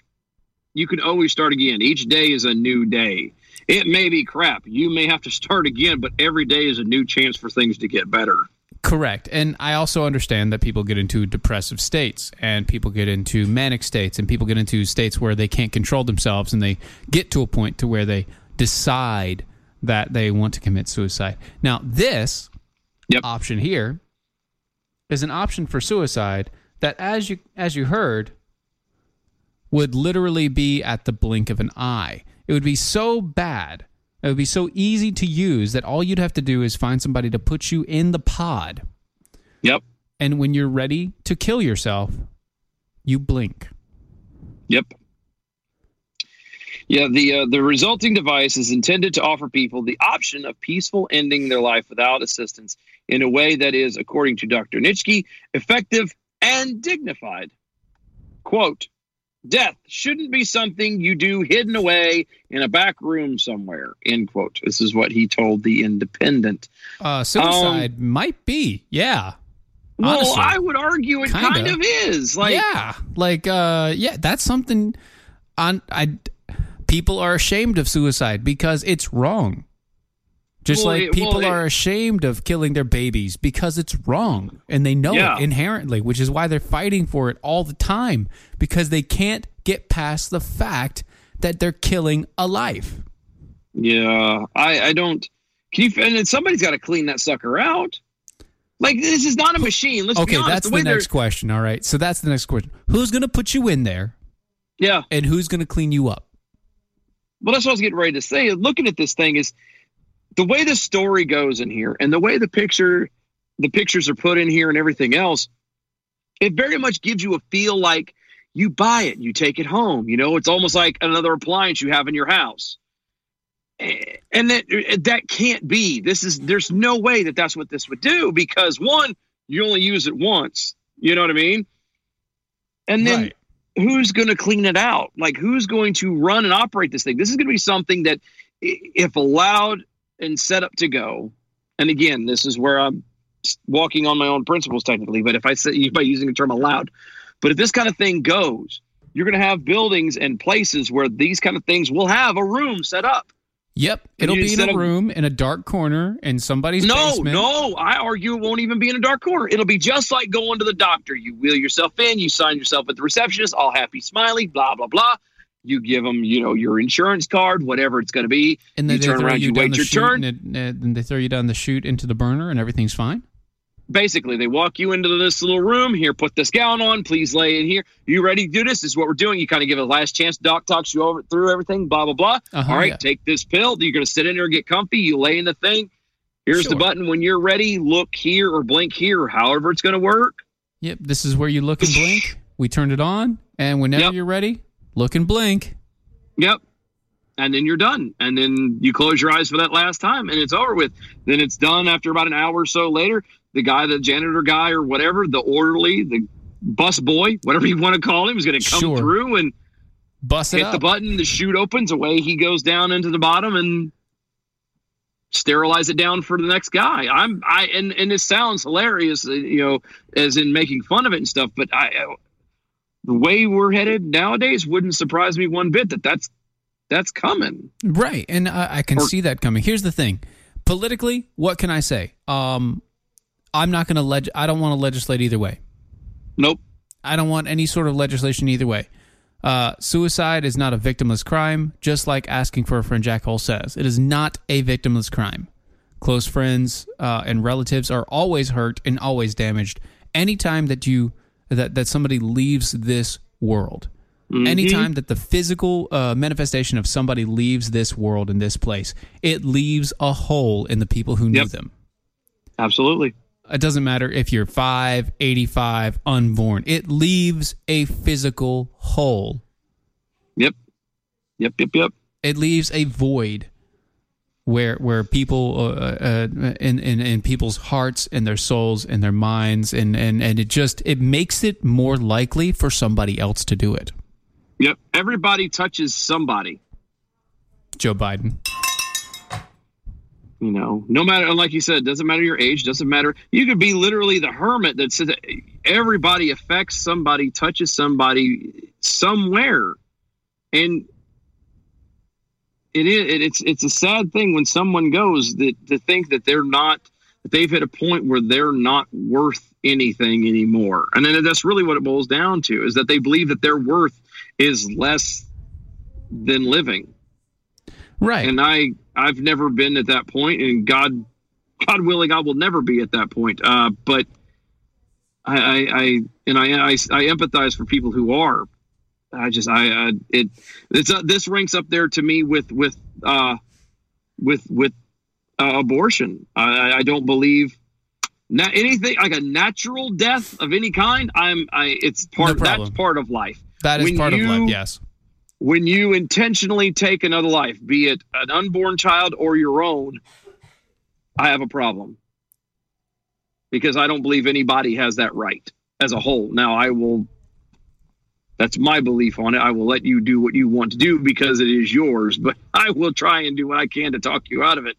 you can always start again. Each day is a new day. It may be crap. You may have to start again, but every day is a new chance for things to get better. Correct. And I also understand that people get into depressive states and people get into manic states and people get into states where they can't control themselves and they get to a point to where they decide that they want to commit suicide. Now, this Yep. option here is an option for suicide that as you as you heard would literally be at the blink of an eye. It would be so bad. It would be so easy to use that all you'd have to do is find somebody to put you in the pod. Yep. And when you're ready to kill yourself, you blink. Yep. Yeah, the uh, the resulting device is intended to offer people the option of peaceful ending their life without assistance in a way that is, according to Dr. Nitschke, effective and dignified. Quote, death shouldn't be something you do hidden away in a back room somewhere, end quote. This is what he told The Independent. Uh, suicide might be, yeah. Well, Honestly. I would argue it Kinda. kind of is. Like, yeah, like uh, yeah, that's something. On I, people are ashamed of suicide because it's wrong. Just Well, like it- people well, it- are ashamed of killing their babies because it's wrong and they know Yeah. it inherently, which is why they're fighting for it all the time because they can't get past the fact that they're killing a life. Yeah, I, I don't. Can you? And then somebody's got to clean that sucker out. Like this is not a machine. Let's okay, be honest. that's the the, next question. All right, so that's the next question. Who's going to put you in there, Yeah. and who's going to clean you up? Well, that's what I was getting ready to say. Looking at this thing is the way the story goes in here, and the way the picture, the pictures are put in here, and everything else. It very much gives you a feel like you buy it, you take it home. You know, it's almost like another appliance you have in your house. And that uh, that can't be. This is there's no way that that's what this would do because one, you only use it once. You know what I mean? And then Right. who's going to clean it out? Like who's going to run and operate this thing? This is going to be something that, if allowed and set up to go, and again, this is where I'm walking on my own principles technically. But if I say by using the term allowed, but if this kind of thing goes, you're going to have buildings and places where these kind of things will have a room set up. Yep, it'll be in a room in a dark corner in somebody's No, basement. no, I argue it won't even be in a dark corner. It'll be just like going to the doctor. You wheel yourself in, you sign yourself with the receptionist, all happy, smiley, blah blah blah. You give them, you know, your insurance card, whatever it's going to be. and then you they turn around, you, you wait the your turn. and, it, and they throw you down the chute into the burner, and everything's fine. Basically, they walk you into this little room. Here, put this gown on. Please lay in here. You ready to do this? This is what we're doing. You kind of give it a last chance. Doc talks you over through everything. Blah blah blah. Uh-huh, All right, yeah. take this pill. You're going to sit in there and get comfy. You lay in the thing. Here's the button. When you're ready, look here or blink here, however it's going to work. Yep, this is where you look and [LAUGHS] blink. We turned it on, and whenever Yep. you're ready, look and blink. Yep. And then you're done. And then you close your eyes for that last time and it's over with. Then it's done after about an hour or so later. The guy, the janitor guy or whatever, the orderly, the bus boy, whatever you want to call him, is going to come Sure. through and Bust hit up. the button. The chute opens. Away he goes down into the bottom and sterilize it down for the next guy. I'm I and and it sounds hilarious, uh, you know, as in making fun of it and stuff. But I, the way we're headed nowadays wouldn't surprise me one bit that that's that's coming. Right, and I, I can Or- see that coming. Here's the thing: politically, what can I say? Um, I'm not going to leg. I don't want to legislate either way. Nope. I don't want any sort of legislation either way. Uh, suicide is not a victimless crime, just like asking for a friend. Jack Hole says it is not a victimless crime. Close friends uh, and relatives are always hurt and always damaged. Anytime that you that that somebody leaves this world, Mm-hmm. anytime that the physical uh, manifestation of somebody leaves this world in this place, it leaves a hole in the people who knew Yep. them. Absolutely. It doesn't matter if you're 5, 85, unborn. It leaves a physical hole. Yep. Yep. Yep. Yep. It leaves a void where where people uh, uh, in, in in people's hearts and their souls and their minds and and and it just it makes it more likely for somebody else to do it. Yep. Everybody touches somebody. Joe Biden. You know, no matter, like you said, doesn't matter your age, doesn't matter. You could be literally the hermit that says everybody affects somebody, touches somebody somewhere, and it is it's it's a sad thing when someone goes that to think that they're not that they've hit a point where they're not worth anything anymore, and then that's really what it boils down to is that they believe that their worth is less than living. Right. And I I've never been at that point, and God God willing, I will never be at that point. Uh, but I, I, I and I, I I empathize for people who are. I just I uh, it it's uh, this ranks up there to me with with uh with with uh, abortion. I, I don't believe na- anything like a natural death of any kind. I'm I it's part No that's part of life. That is When part of life. Yes. When you intentionally take another life, be it an unborn child or your own, I have a problem because I don't believe anybody has that right as a whole. Now, I will. That's my belief on it. I will let you do what you want to do because it is yours, but [LAUGHS] I will try and do what I can to talk you out of it.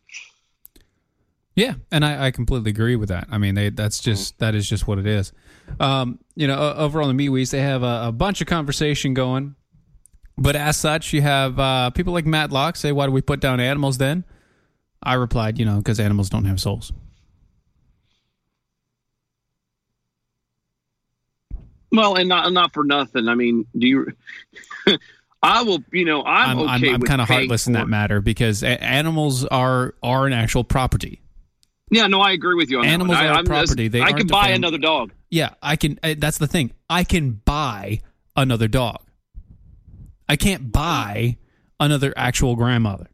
Yeah, and I, I completely agree with that. I mean, they, that's just that is just what it is. Um, you know, over on the MeWe's, they have a, a bunch of conversation going, but as such, you have uh, people like Matt Locke say, "Why do we put down animals?" Then I replied, "You know, because animals don't have souls." Well, and not not for nothing. I mean, do you? [LAUGHS] I will. You know, I'm, I'm, okay I'm, I'm kind of heartless in that matter because animals are are an actual property. Yeah, no, I agree with you on Animals that. one. Are I'm- property. They I the buy fam- another dog. Yeah, I can. uh, That's the thing. I can buy another dog. I can't buy another actual grandmother.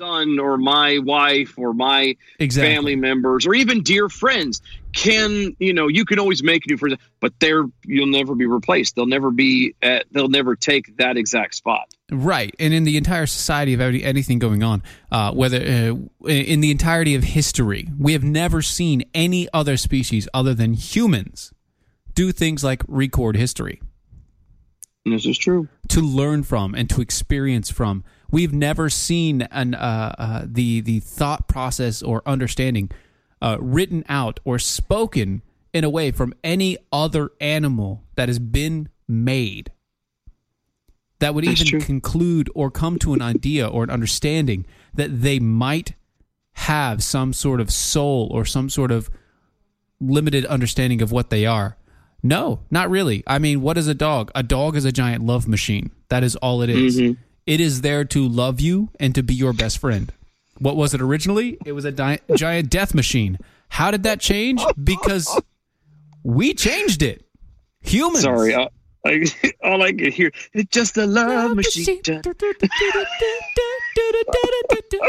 Son or my wife or my Exactly. family members or even dear friends can you know you can always make new friends but they're you'll never be replaced they'll never be at, they'll never take that exact spot Right, and in the entire society of anything going on, uh, whether uh, in the entirety of history, we have never seen any other species other than humans do things like record history. this is true. To learn from and to experience from, we've never seen an uh, uh, the the thought process or understanding uh, written out or spoken in a way from any other animal that has been made that would That's even true. conclude or come to an idea or an understanding that they might have some sort of soul or some sort of limited understanding of what they are. No, not really. I mean, what is a dog? A dog is a giant love machine. That is all it is. Mhm. It is there to love you and to be your best friend. What was it originally? It was a di- giant death machine. How did that change? Because we changed it. Humans. sorry uh, I, [LAUGHS] all i could hear it's just a love machine [LAUGHS]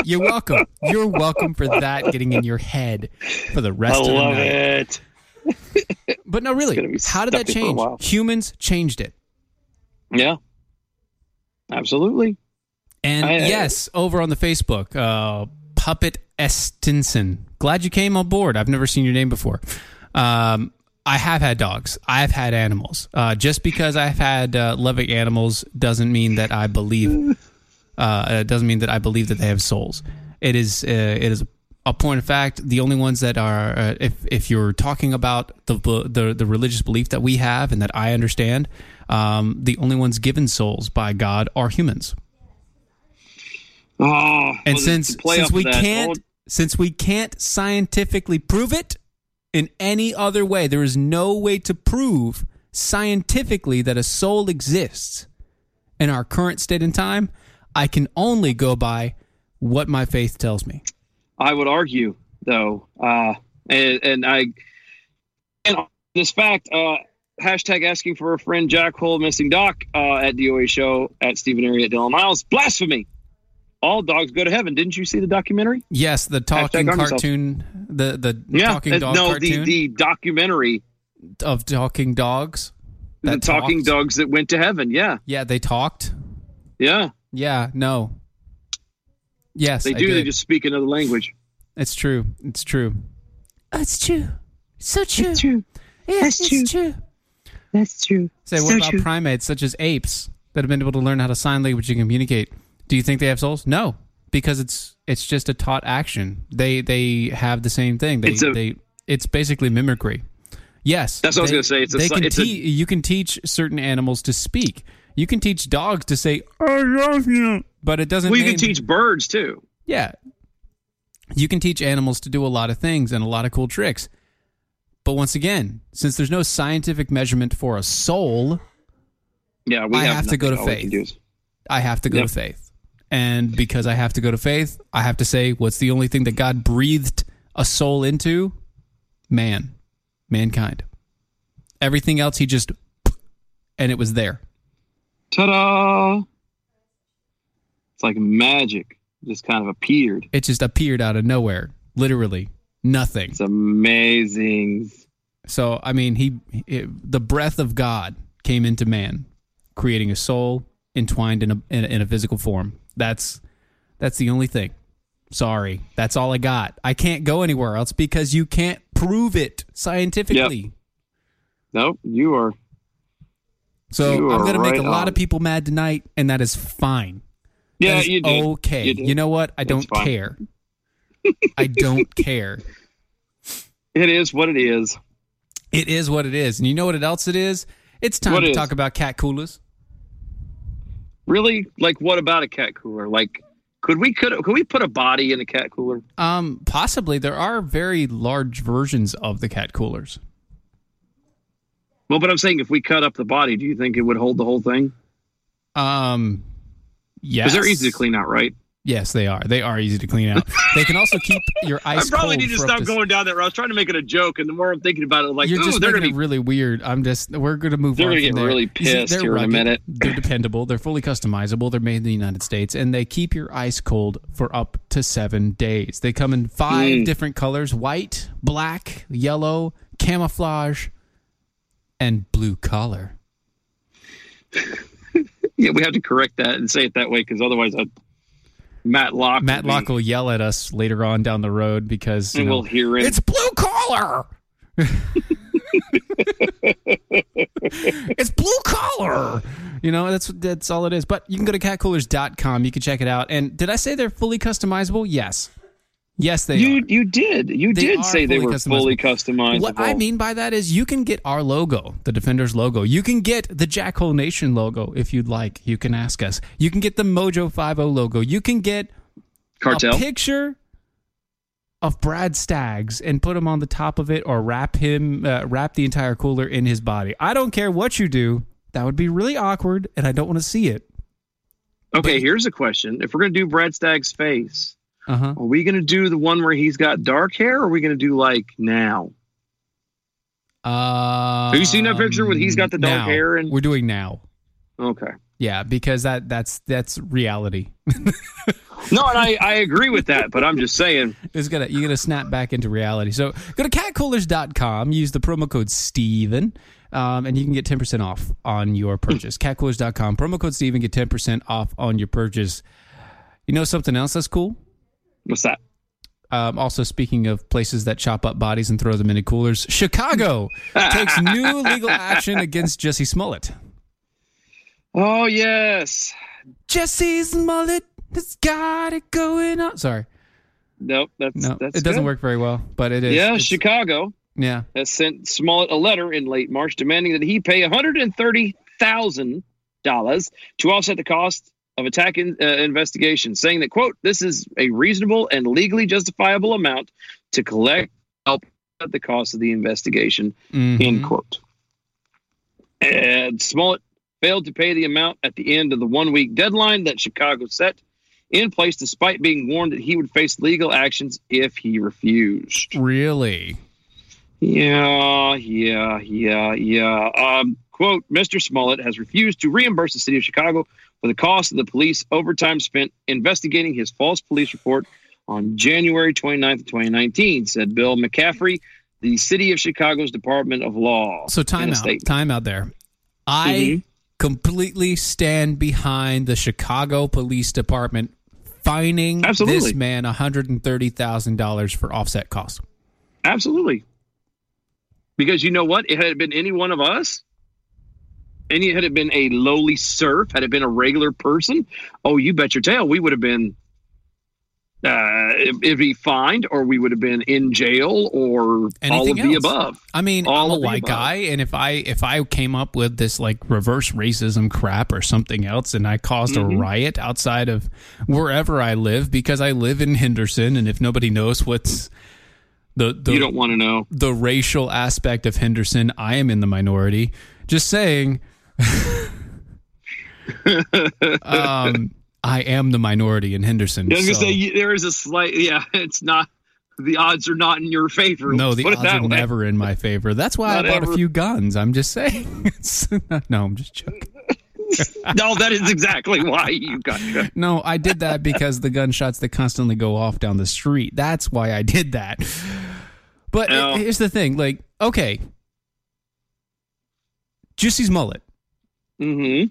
You're welcome. You're welcome for that getting in your head for the i rest of the love night. it But no, really, how did that stuck in for a change? Humans changed it. yeah absolutely And I- I- yes, over on the Facebook, uh, Puppet Estinson. Glad you came on board. I've never seen your name before. Um, I have had dogs. I've had animals. Uh, just because I've had uh, loving animals doesn't mean that I believe. Uh, it doesn't mean that I believe that they have souls. It is. Uh, it is a point of fact. The only ones that are, uh, if if you're talking about the the the religious belief that we have and that I understand, um, the only ones given souls by God are humans. oh And well, since since we can't oh, since we can't scientifically prove it in any other way, there is no way to prove scientifically that a soul exists in our current state and time. I can only go by what my faith tells me. I would argue, though, uh, and, and I, and this fact, uh, hashtag asking for a friend, Jack Hole, missing Doc uh, at DOA show at Stephen Area at Dylan Miles. Blasphemy! All dogs go to heaven. Didn't you see the documentary? Yes, the talking arm cartoon, the the Yeah, talking uh, dog no, cartoon the the documentary, of talking dogs. the that talking talked. dogs that went to heaven. Yeah, Yeah, they talked. yeah, Yeah, no. Yes, they I do. They just speak another language. It's true. It's true. It's true. So true. true. Yeah, That's it's true. That's true. Say, what about primates such as apes that have been able to learn how to sign language and communicate? Do you think they have souls? No. because it's it's just a taught action. They they have the same thing. They It's a- they it's basically mimicry. Yes, That's what I was gonna say. It's a can it's a- you can teach certain animals to speak. You can teach dogs to say "I love you," but it doesn't. Well, you can teach birds too. Yeah. You can teach animals to do a lot of things and a lot of cool tricks. But once again, since there's no scientific measurement for a soul, Yeah, we I have to go to nothing. All we can faith. I have to go Yep. to faith. And because I have to go to faith, I have to say what's the only thing that God breathed a soul into? Man, mankind. Everything else he just and it was there. Ta-da! It's like magic. Just kind of appeared. It just appeared out of nowhere. Literally nothing. It's amazing. So I mean, he, it, the breath of God came into man, creating a soul entwined in a, in a in a physical form. That's that's the only thing. Sorry, that's all I got. I can't go anywhere else because you can't prove it scientifically. Nope, you are. So You I'm going to make a lot on. of people mad tonight, and that is fine. Yeah, That is you did. Okay, You did. you know what? I don't care. I don't care. It is what it is. It is what it is, and you know what else it is? It's time What to is? talk about cat coolers. Really? Like, what about a cat cooler? Like, could we could could we put a body in a cat cooler? Um, possibly there are very large versions of the cat coolers. Well, but I'm saying if we cut up the body, do you think it would hold the whole thing? Um, yes, Because they're easy to clean out, right? Yes, they are. They are easy to clean out. they can also keep [LAUGHS] your ice. I probably need to stop to- going down that route. I was trying to make it a joke, and the more I'm thinking about it, I'm like, You're just they're gonna be really weird. I'm just. We're gonna move They're on. gonna get there. really pissed they're here in a minute. They're dependable. They're fully customizable. They're made in the United States, and they keep your ice cold for up to seven days. They come in five Mm. different colors: white, black, yellow, camouflage, and blue collar. [LAUGHS] yeah, we have to correct that and say it that way because otherwise, I, Matt Locke, Matt Locke will yell at us later on down the road because you and know, we'll hear it. It's blue collar. [LAUGHS] it's blue collar. You know, that's that's all it is. But you can go to catcoolers.com. You can check it out. And did I say they're fully customizable? Yes. Yes, they you are. you did you They did say they were fully customizable. customizable. What I mean by that is you can get our logo, the Defenders logo. You can get the Jackhole Nation logo if you'd like. You can ask us. You can get the Mojo 50 logo. You can get Cartel? a picture of Brad Staggs and put him on the top of it or wrap him uh, wrap the entire cooler in his body. I don't care what you do. That would be really awkward and I don't want to see it. Okay, here's a question: If we're gonna do Brad Stagg's face, Uh-huh. are we gonna do the one where he's got dark hair, or are we gonna do like now? Uh, Have you seen that picture when he's got the dark now. hair and- We're doing now. Okay. Yeah, because that that's that's reality. [LAUGHS] No, and I, I agree with that, but I'm just saying. It's gonna you're gonna snap back into reality. So go to catcoolers.com, use the promo code Steven, um, and you can get 10% off on your purchase. catcoolers.com, promo code Steven, get 10% off on your purchase. You know something else that's cool? What's that? Um, also, speaking of places that chop up bodies and throw them into coolers, Chicago [LAUGHS] takes new legal action against Jussie Smollett. Oh yes. Jussie Smollett has got it going on. Sorry, Nope. That's no, that's it doesn't good. work very well, but it is. Yeah, Chicago yeah. has sent Smollett a letter in late March demanding that he pay one hundred and thirty thousand dollars to offset the cost of attack in, uh, investigation, saying that quote This is a reasonable and legally justifiable amount to collect help at the cost of the investigation. Mhm. End quote. And Smollett failed to pay the amount at the end of the one week deadline that Chicago set in place, despite being warned that he would face legal actions if he refused. Really? Yeah, yeah, yeah, yeah. Um, quote Mr. Smollett has refused to reimburse the city of Chicago for the cost of the police overtime spent investigating his false police report on January 29th, 2019, said Bill McCaffrey, the city of Chicago's Department of Law. So time out. Time out there. I Mhm. completely stand behind the Chicago Police Department fining Absolutely. this man $130,000 for offset costs. Absolutely. Because you know what? If It had been any one of us, any had it been a lowly serf, had it been a regular person, oh, you bet your tail, we would have been uh, if, he fined, or we would have been in jail, or Anything all of the above. I mean, All I'm a white guy, and if I if I came up with this like reverse racism crap or something else, and I caused Mhm. a riot outside of wherever I live because I live in Henderson, and if nobody knows what's the, the you don't want to know. the racial aspect of Henderson, I am in the minority. Just saying. Um, I am the minority in Henderson. I was gonna say there is a slight. Yeah, [LAUGHS] it's not. The odds are not in your favor. No, the put odds are way. never in my favor. That's why Not I bought ever. a few guns. I'm just saying. [LAUGHS] No, I'm just joking. [LAUGHS] no, that is exactly why you got. No, I did that because the gunshots that constantly go off down the street. That's why I did that. But No. here's the thing: like, okay, Juicy's mullet Mm-hmm.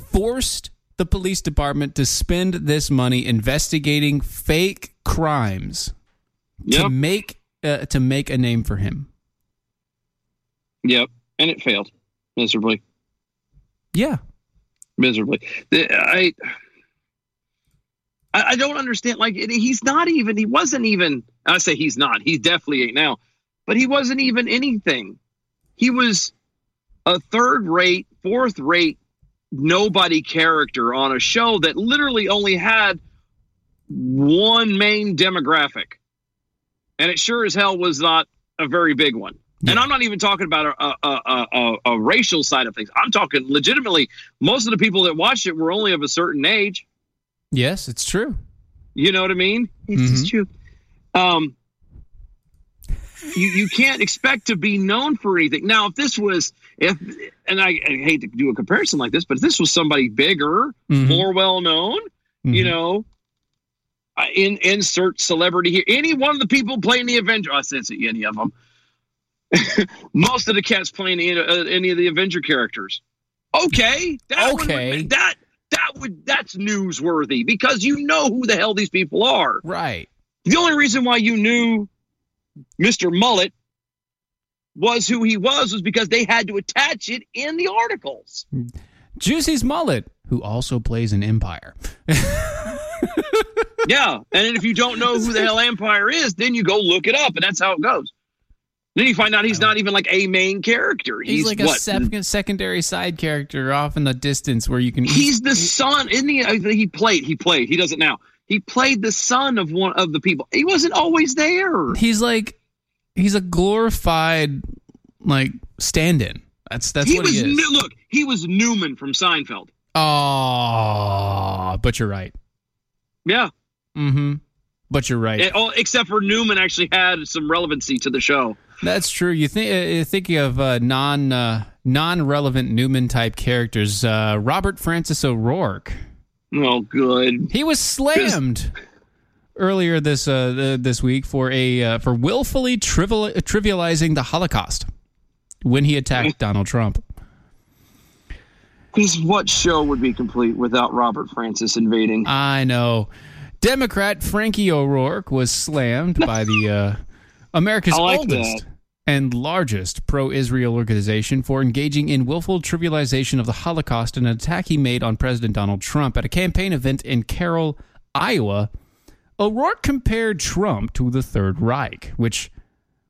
forced the police department to spend this money investigating fake crimes to make uh, to make a name for him. Yep, and it failed miserably. Yeah, miserably. I, I I don't understand. Like he's not even. He wasn't even. I say he's not. He definitely ain't now. But he wasn't even anything. He was a third-rate, fourth-rate, nobody character on a show that literally only had one main demographic, and it sure as hell was not a very big one. And I'm not even talking about a, a, a, a, a racial side of things. I'm talking legitimately. Most of the people that watched it were only of a certain age. yes, it's true. You know what I mean? It's Mhm. just true. Um, you you can't expect to be known for anything. Now, if this was if, and I, I hate to do a comparison like this, but if this was somebody bigger, Mhm. more well known, you Mhm. know, uh, in insert celebrity here, any one of the people playing the Avenger, I said any of them. [LAUGHS] Most of the cats playing any, uh, any of the Avenger characters. Okay, that one would Okay. that that would that's newsworthy because you know who the hell these people are. Right. The only reason why you knew Mr. Mullet was who he was was because they had to attach it in the articles. Juicy's mullet, who also plays in Empire. [LAUGHS] Yeah, and if you don't know who the hell Empire is, then you go look it up, and that's how it goes. Then you find out he's not even like a main character. He's, He's, like a what? second, secondary side character off in the distance where you can. He's the son, In the he? Uh, he played. He played. He does it now. He played the son of one of the people. He wasn't always there. He's like, he's a glorified like stand-in. That's that's he what was. he is. Nu- look, he was Newman from Seinfeld. Oh, but you're right. Yeah, Mm-hmm. But you're right. It- oh, except for Newman actually had some relevancy to the show. That's true. You think uh, you're thinking of uh, non uh, non relevant Newman type characters. Uh, Robert Francis O'Rourke. Oh, good. He was slammed earlier this uh, this week for a uh, for willfully trivial, trivializing the Holocaust when he attacked Donald Trump. Because what show would be complete without Robert Francis invading? I know. Democrat Frankie O'Rourke was slammed [LAUGHS] by the uh, America's like oldest that. and largest pro-Israel organization for engaging in willful trivialization of the Holocaust in an attack he made on President Donald Trump at a campaign event in Carroll, Iowa. O'Rourke compared Trump to the Third Reich, which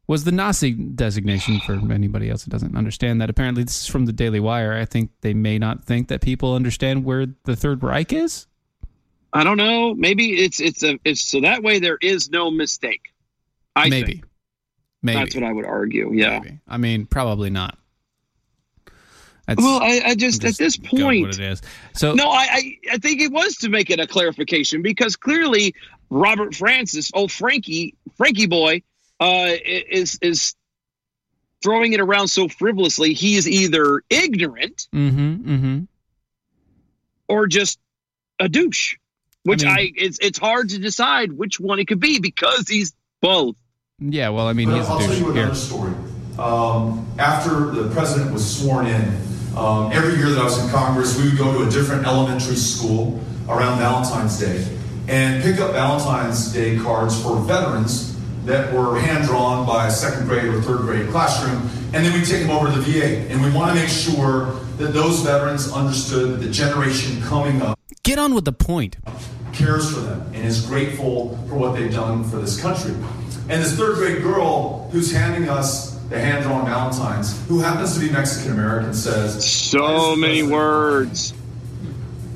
was the Nazi designation for anybody else that doesn't understand that. Apparently, this is from the Daily Wire. I think they may not think that people understand where the Third Reich is. I don't know. Maybe it's it's a it's so that way there is no mistake. I Maybe. think Maybe. that's what I would argue. Yeah. Maybe. I mean, probably not. That's Well, I, I just, just at this point, what it is. So no, I, I I think it was to make it a clarification because clearly Robert Francis, oh Frankie, Frankie boy, uh, is is throwing it around so frivolously. He is either ignorant Mm-hmm. Mm-hmm. or just a douche. Which I I, it's it's hard to decide which one it could be because he's both. Yeah. Well, I mean, he's a I'll tell douche you here. story. Um, after the president was sworn in, um, every year that I was in Congress, we would go to a different elementary school around Valentine's Day and pick up Valentine's Day cards for veterans that were hand drawn by a second grade or third grade classroom, and then we take them over to the VA. And we want to make sure that those veterans understood that the generation coming up Get on with the point. cares for them and is grateful for what they've done for this country. And this third grade girl who's handing us the hand drawn Valentines, who happens to be Mexican American, says, So many words.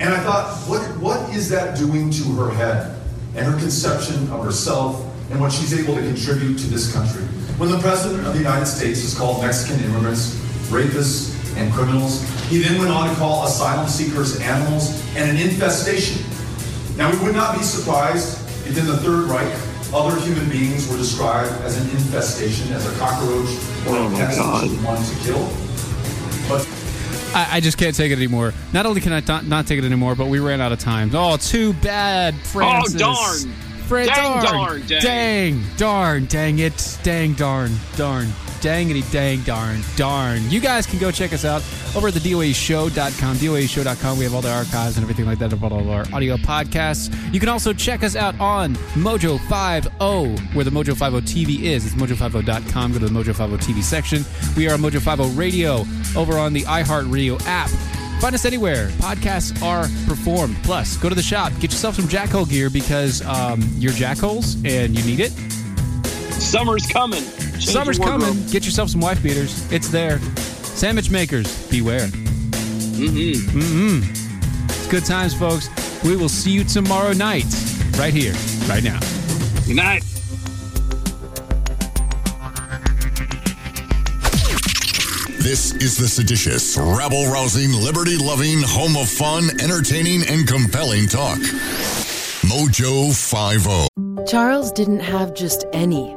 And I thought, what, what is that doing to her head and her conception of herself and what she's able to contribute to this country? When the President of the United States has called Mexican immigrants rapists and criminals, he then went on to call asylum seekers animals and an infestation. Now, we would not be surprised if in the Third Reich, other human beings were described as an infestation, as a cockroach or Oh a my pest God. that you want to kill. But I, I just can't take it anymore. Not only can I not, not take it anymore, but we ran out of time. Oh, too bad, oh, Francis. Oh, darn. Fra- Dang, darn. darn, dang. dang, darn, dang it, dang, darn, darn, dangity, dang, darn, darn. You guys can go check us out over at the DOAShow.com, DOAShow.com. We have all the archives and everything like that of all our audio podcasts. You can also check us out on Mojo 50, where the Mojo 50 TV is. It's mojo50.com. Go to the Mojo 50 TV section. We are on Mojo 50 Radio over on the iHeartRadio app. Find us anywhere. Podcasts are performed. Plus, go to the shop, get yourself some jackhole gear because um, you're jackholes and you need it. Summer's coming. Change Summer's coming. Get yourself some wife beaters. It's there. Sandwich makers, beware. Mm-hmm. Mm-hmm. It's good times, folks. We will see you tomorrow night, right here, right now. Good night. This is the seditious, rabble rousing, liberty loving, home of fun, entertaining, and compelling talk. Mojo oh. 50. Charles didn't have just any